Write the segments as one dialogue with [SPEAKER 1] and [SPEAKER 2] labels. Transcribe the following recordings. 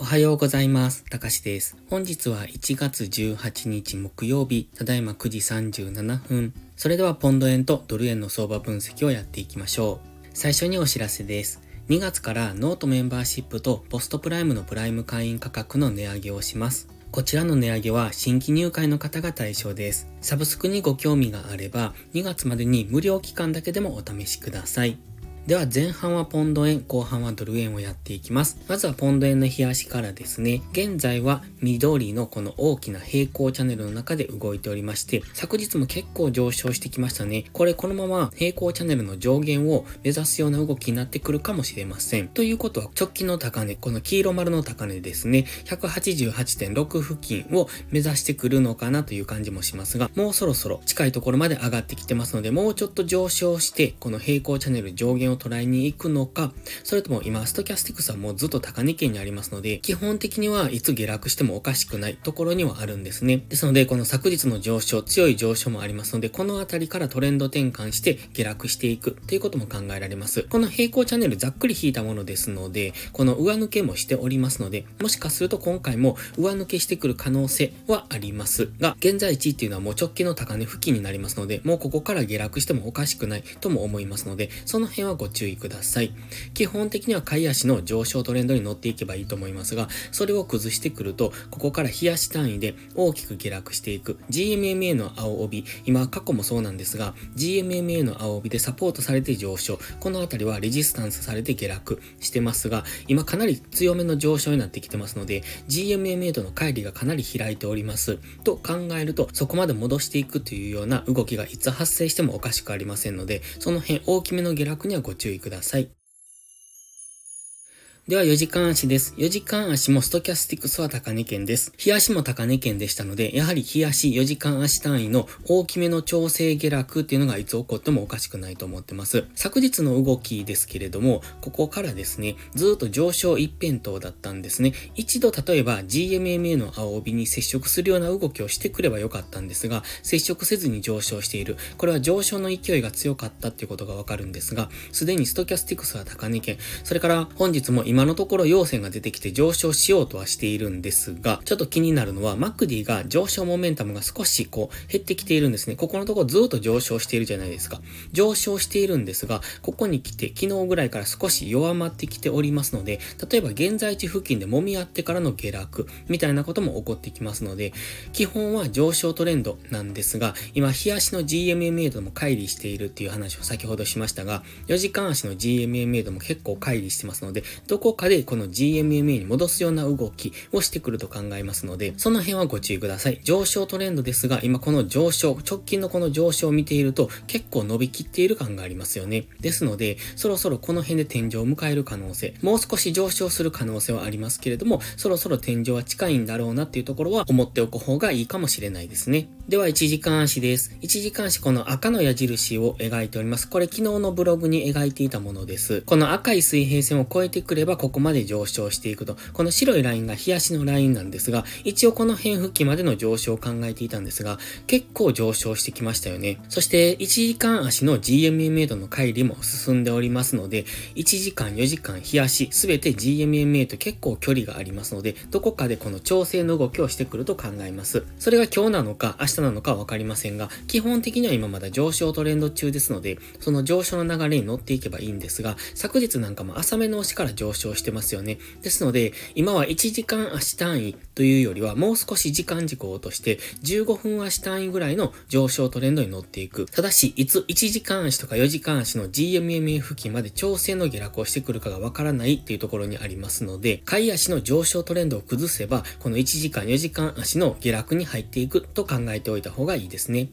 [SPEAKER 1] おはようございます。たかしです。本日は1月18日木曜日、ただいま9時37分。それではポンド円とドル円の相場分析をやっていきましょう。最初にお知らせです。2月からノートメンバーシップとポストプライムのプライム会員価格の値上げをします。こちらの値上げは新規入会の方が対象です。サブスクにご興味があれば、2月までに無料期間だけでもお試しください。では前半はポンド円、後半はドル円をやっていきます。まずはポンド円の冷やしからですね。現在は緑のこの大きな平行チャンネルの中で動いておりまして、昨日も結構上昇してきましたね。これこのまま平行チャンネルの上限を目指すような動きになってくるかもしれません。ということは直近の高値、この黄色丸の高値ですね。188.6付近を目指してくるのかなという感じもしますが、もうそろそろ近いところまで上がってきてますので、もうちょっと上昇して、この平行チャンネル上限を捉えに行くのか、それとも今、ストキャスティクスはもうずっと高値圏にありますので、基本的にはいつ下落してもおかしくないところにはあるんですね。ですので、この昨日の上昇、強い上昇もありますので、このあたりからトレンド転換して下落していくということも考えられます。この平行チャンネルざっくり引いたものですので、この上抜けもしておりますので、もしかすると今回も上抜けしてくる可能性はありますが、現在地っていうのはもう直近の高値付近になりますので、もうここから下落してもおかしくないとも思いますので、その辺はご注意ください。基本的には買い足の上昇トレンドに乗っていけばいいと思いますが、それを崩してくると、ここから冷やし単位で大きく下落していく。GMMA の青帯、今過去もそうなんですが、GMMA の青帯でサポートされて上昇。このあたりはレジスタンスされて下落してますが、今かなり強めの上昇になってきてますので、GMMA との乖離がかなり開いております。と考えると、そこまで戻していくというような動きがいつ発生してもおかしくありませんので、その辺大きめの下落にはご注意ください。では4時間足です。4時間足もストキャスティクスは高値圏です。日足も高値圏でしたので、やはり日足4時間足単位の大きめの調整下落っていうのがいつ起こってもおかしくないと思ってます。昨日の動きですけれども、ここからですね、ずっと上昇一辺倒だったんですね。一度例えば GMMA の青帯に接触するような動きをしてくればよかったんですが、接触せずに上昇している。これは上昇の勢いが強かったっていうことがわかるんですが、すでにストキャスティクスは高値圏、それから本日も今今のところ陽線が出てきて上昇しようとはしているんですが、ちょっと気になるのは、マクディが上昇モメンタムが少しこう減ってきているんですね。ここのところずっと上昇しているじゃないですか。上昇しているんですが、ここに来て昨日ぐらいから少し弱まってきておりますので、例えば現在地付近で揉み合ってからの下落みたいなことも起こってきますので、基本は上昇トレンドなんですが、今、日足の GMMA とも乖離しているっていう話を先ほどしましたが、4時間足の GMMA とも結構乖離してますので、どここかでこの GMMA に戻すような動きをしてくると考えますので、その辺はご注意ください。上昇トレンドですが、今この上昇、直近のこの上昇を見ていると結構伸びきっている感がありますよね。ですので、そろそろこの辺で天井を迎える可能性、もう少し上昇する可能性はありますけれども、そろそろ天井は近いんだろうなっていうところは思っておく方がいいかもしれないですね。では、1時間足です。1時間足、この赤の矢印を描いております。これ昨日のブログに描いていたものです。この赤い水平線を越えてくれば、ここまで上昇していくと。この白いラインが日足のラインなんですが、一応この辺付近までの上昇を考えていたんですが、結構上昇してきましたよね。そして、1時間足の GMMA との乖離も進んでおりますので、1時間、4時間、日足、すべて GMMA と結構距離がありますので、どこかでこの調整の動きをしてくると考えます。それが今日なのか、明日なのかわかりませんが、基本的には今まだ上昇トレンド中ですので、その上昇の流れに乗っていけばいいんですが、昨日なんかも浅めの押しから上昇をしてますよね。ですので、今は1時間足単位というよりは、もう少し時間軸を落として、15分足単位ぐらいの上昇トレンドに乗っていく。ただし、いつ1時間足とか4時間足の GMMA 付近まで調整の下落をしてくるかがわからないっていうところにありますので、買い足の上昇トレンドを崩せば、この1時間4時間足の下落に入っていくと考えておいた方がいいですね。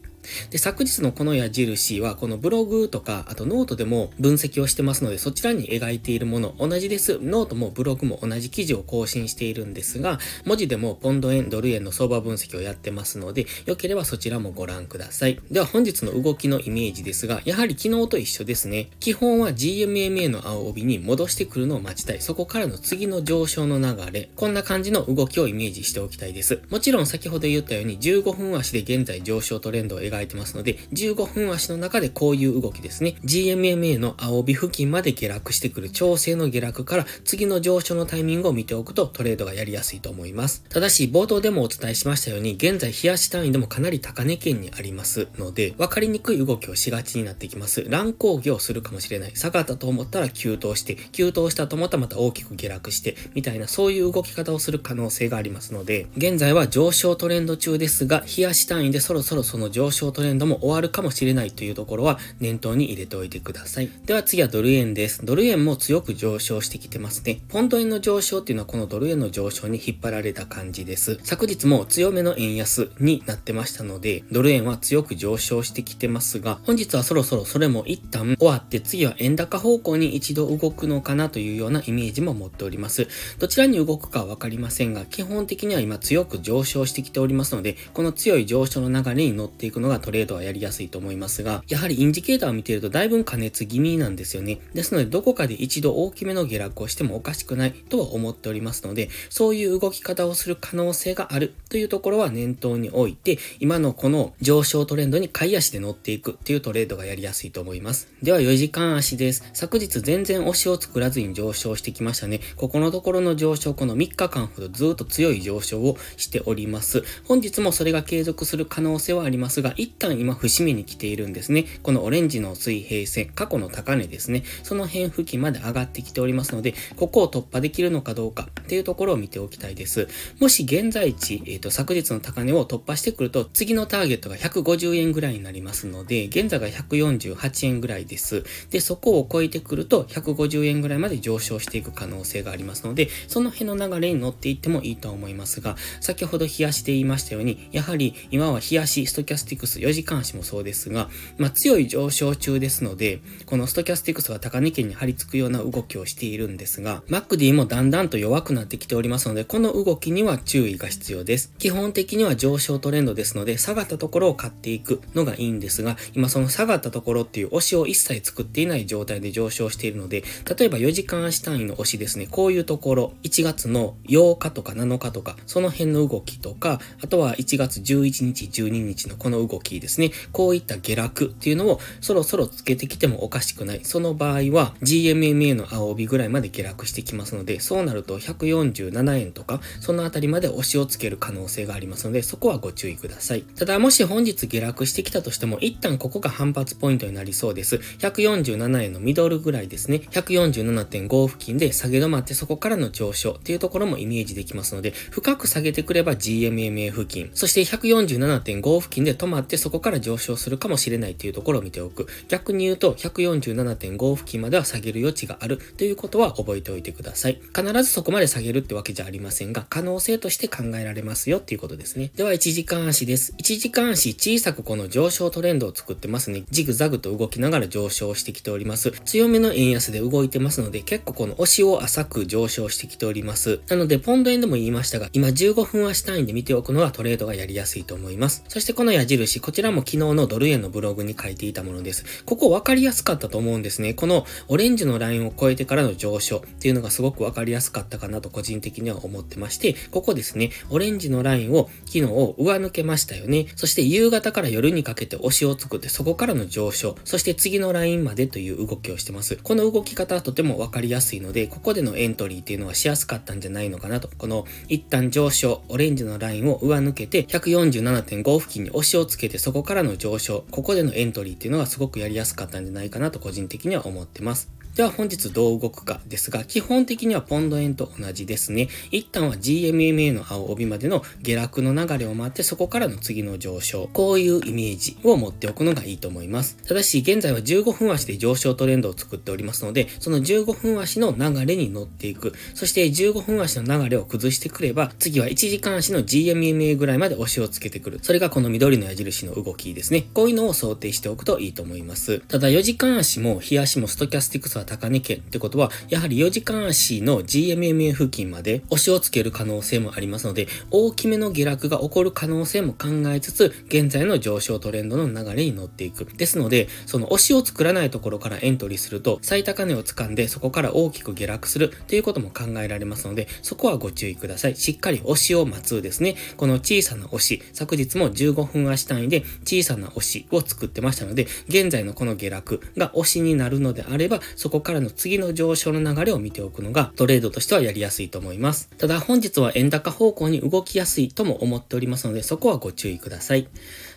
[SPEAKER 1] で、昨日のこの矢印は、このブログとか、あとノートでも分析をしてますので、そちらに描いているもの、同じです。ノートもブログも同じ記事を更新しているんですが、文字でもポンド円、ドル円の相場分析をやってますので、良ければそちらもご覧ください。では本日の動きのイメージですが、やはり昨日と一緒ですね。基本は GMMA の青帯に戻してくるのを待ちたい。そこからの次の上昇の流れ、こんな感じの動きをイメージしておきたいです。もちろん先ほど言ったように15分足で現在上昇トレンドを描描いてますので、15分足の中でこういう動きですね。GMMA の青帯付近まで下落してくる調整の下落から次の上昇のタイミングを見ておくとトレードがやりやすいと思います。ただし、冒頭でもお伝えしましたように、現在冷やし単位でもかなり高値圏にありますので、分かりにくい動きをしがちになってきます。乱高下をするかもしれない。下がったと思ったら急騰して、急騰したと思ったらまた大きく下落して、みたいなそういう動き方をする可能性がありますので、現在は上昇トレンド中ですが、冷やし単位でそろそろその上昇トレンドも終わるかもしれないというところは念頭に入れておいてください。では次はドル円です。ドル円も強く上昇してきてますね。ポンド円の上昇っていうのはこのドル円の上昇に引っ張られた感じです。昨日も強めの円安になってましたので、ドル円は強く上昇してきてますが、本日はそろそろそれも一旦終わって次は円高方向に一度動くのかなというようなイメージも持っております。どちらに動くかわかりませんが、基本的には今強く上昇してきておりますので、この強い上昇の流れに乗っていくのがトレードはやりやすいと思いますが、やはりインジケーターを見ているとだいぶ加熱気味なんですよね。ですので、どこかで一度大きめの下落をしてもおかしくないとは思っておりますので、そういう動き方をする可能性があるというところは念頭に置いて、今のこの上昇トレンドに買い足で乗っていくっていうトレードがやりやすいと思います。では4時間足です。昨日全然押しを作らずに上昇してきましたね。ここのところの上昇、この3日間ほどずっと強い上昇をしております。本日もそれが継続する可能性はありますが、一旦今節目に来ているんですね。このオレンジの水平線、過去の高値ですね。その辺付近まで上がってきておりますので、ここを突破できるのかどうかっていうところを見ておきたいです。もし現在地、えっ、ー、と、昨日の高値を突破してくると、次のターゲットが150円ぐらいになりますので、現在が148円ぐらいです。で、そこを超えてくると、150円ぐらいまで上昇していく可能性がありますので、その辺の流れに乗っていってもいいと思いますが、先ほど冷やしで言いましたように、やはり今は冷やし、ストキャスティックス4時間足もそうですが、まあ、強い上昇中ですので、このストキャスティクスが高値圏に張り付くような動きをしているんですが、MacD もだんだんと弱くなってきておりますので、この動きには注意が必要です。基本的には上昇トレンドですので、下がったところを買っていくのがいいんですが、今その下がったところっていう押しを一切作っていない状態で上昇しているので、例えば4時間足単位の押しですね、こういうところ、1月の8日とか7日とか、その辺の動きとか、あとは1月11日、12日のこの動きですね、こういった下落っていうのをそろそろつけてきてもおかしくない。その場合は GMMA の青帯ぐらいまで下落してきますので、そうなると147円とか、そのあたりまで押しをつける可能性がありますので、そこはご注意ください。ただ、もし本日下落してきたとしても、一旦ここが反発ポイントになりそうです。147円のミドルぐらいですね。147.5付近で下げ止まってそこからの上昇っていうところもイメージできますので、深く下げてくれば GMMA 付近、そして147.5付近で止まってそこから上昇するかもしれないっていうところを見ておく。逆に言うと、147.5付近までは下げる余地があるということは覚えておいてください。必ずそこまで下げるってわけじゃありませんが、可能性として考えられますよっていうことですね。では、1時間足です。1時間足小さくこの上昇トレンドを作ってますね。ジグザグと動きながら上昇してきております。強めの円安で動いてますので、結構この押しを浅く上昇してきております。なので、ポンド円でも言いましたが、今15分足単位で見ておくのはトレードがやりやすいと思います。そしてこの矢印、こちらも昨日のドル円のブログに書いていたものです。ここ分かりやすかったと思うんですね。このオレンジのラインを超えてからの上昇っていうのがすごく分かりやすかったかなと個人的には思ってまして、ここですね、オレンジのラインを昨日上抜けましたよね。そして夕方から夜にかけて押しを作ってそこからの上昇、そして次のラインまでという動きをしてます。この動き方はとても分かりやすいので、ここでのエントリーっていうのはしやすかったんじゃないのかなと。この一旦上昇、オレンジのラインを上抜けて147.5付近に押しをつけてそこからの上昇、ここでのエントリーっていうのがすごくやりやすかったんじゃないかなと個人的には思ってます。では本日どう動くかですが、基本的にはポンド円と同じですね。一旦は GMMA の青帯までの下落の流れを待って、そこからの次の上昇。こういうイメージを持っておくのがいいと思います。ただし、現在は15分足で上昇トレンドを作っておりますので、その15分足の流れに乗っていく。そして15分足の流れを崩してくれば、次は1時間足の GMMA ぐらいまで押しをつけてくる。それがこの緑の矢印の動きですね。こういうのを想定しておくといいと思います。ただ4時間足も日足もストキャスティクスは高値圏ってことは、やはり4時間足の GMMA 付近まで押しをつける可能性もありますので、大きめの下落が起こる可能性も考えつつ、現在の上昇トレンドの流れに乗っていく。ですので、その押しを作らないところからエントリーすると、最高値を掴んでそこから大きく下落するということも考えられますので、そこはご注意ください。しっかり押しを待つですね。この小さな押し、昨日も15分足単位で小さな押しを作ってましたので、現在のこの下落が押しになるのであれば、そこからの次の上昇の流れを見ておくのがトレードとしてはやりやすいと思います。ただ本日は円高方向に動きやすいとも思っておりますので、そこはご注意ください。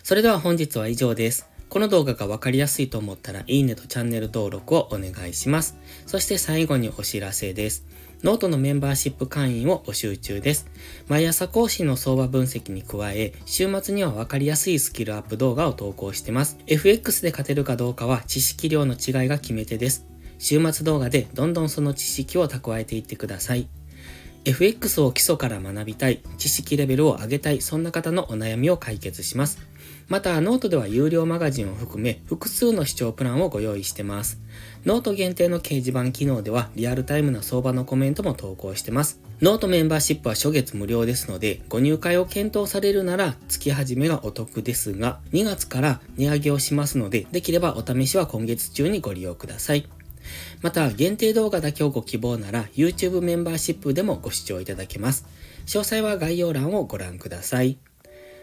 [SPEAKER 1] それでは本日は以上です。この動画がわかりやすいと思ったら、いいねとチャンネル登録をお願いします。そして最後にお知らせです。ノートのメンバーシップ会員を募集中です。毎朝更新の相場分析に加え、週末にはわかりやすいスキルアップ動画を投稿してます。FX で勝てるかどうかは知識量の違いが決め手です。週末動画でどんどんその知識を蓄えていってください。FX を基礎から学びたい、知識レベルを上げたい、そんな方のお悩みを解決します。また、ノートでは有料マガジンを含め、複数の視聴プランをご用意してます。ノート限定の掲示板機能では、リアルタイムな相場のコメントも投稿してます。ノートメンバーシップは初月無料ですので、ご入会を検討されるなら、月始めがお得ですが、2月から値上げをしますので、できればお試しは今月中にご利用ください。また、限定動画だけをご希望なら、YouTube メンバーシップでもご視聴いただけます。詳細は概要欄をご覧ください。